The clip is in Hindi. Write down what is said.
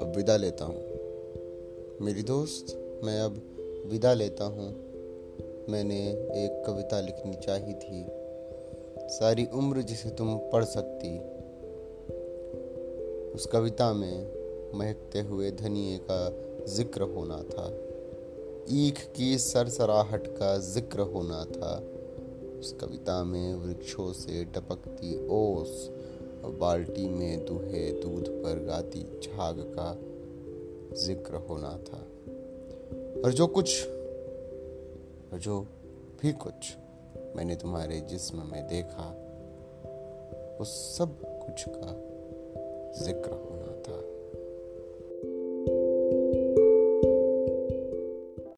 अब विदा लेता हूँ। मेरी दोस्त, मैं अब विदा लेता हूँ। मैंने एक कविता लिखनी चाहिए थी। सारी उम्र जिसे तुम पढ़ सकती। उस कविता में महकते हुए धनिए का ज़िक्र होना था। ईख की सरसराहट का ज़िक्र होना था। उस कविता में वृक्षों से टपकती ओस और बाल्टी में दूहे दूध पर गाती झाग का ज़िक्र होना था। और जो कुछ, और जो भी कुछ मैंने तुम्हारे जिस्म में देखा उस सब कुछ का ज़िक्र होना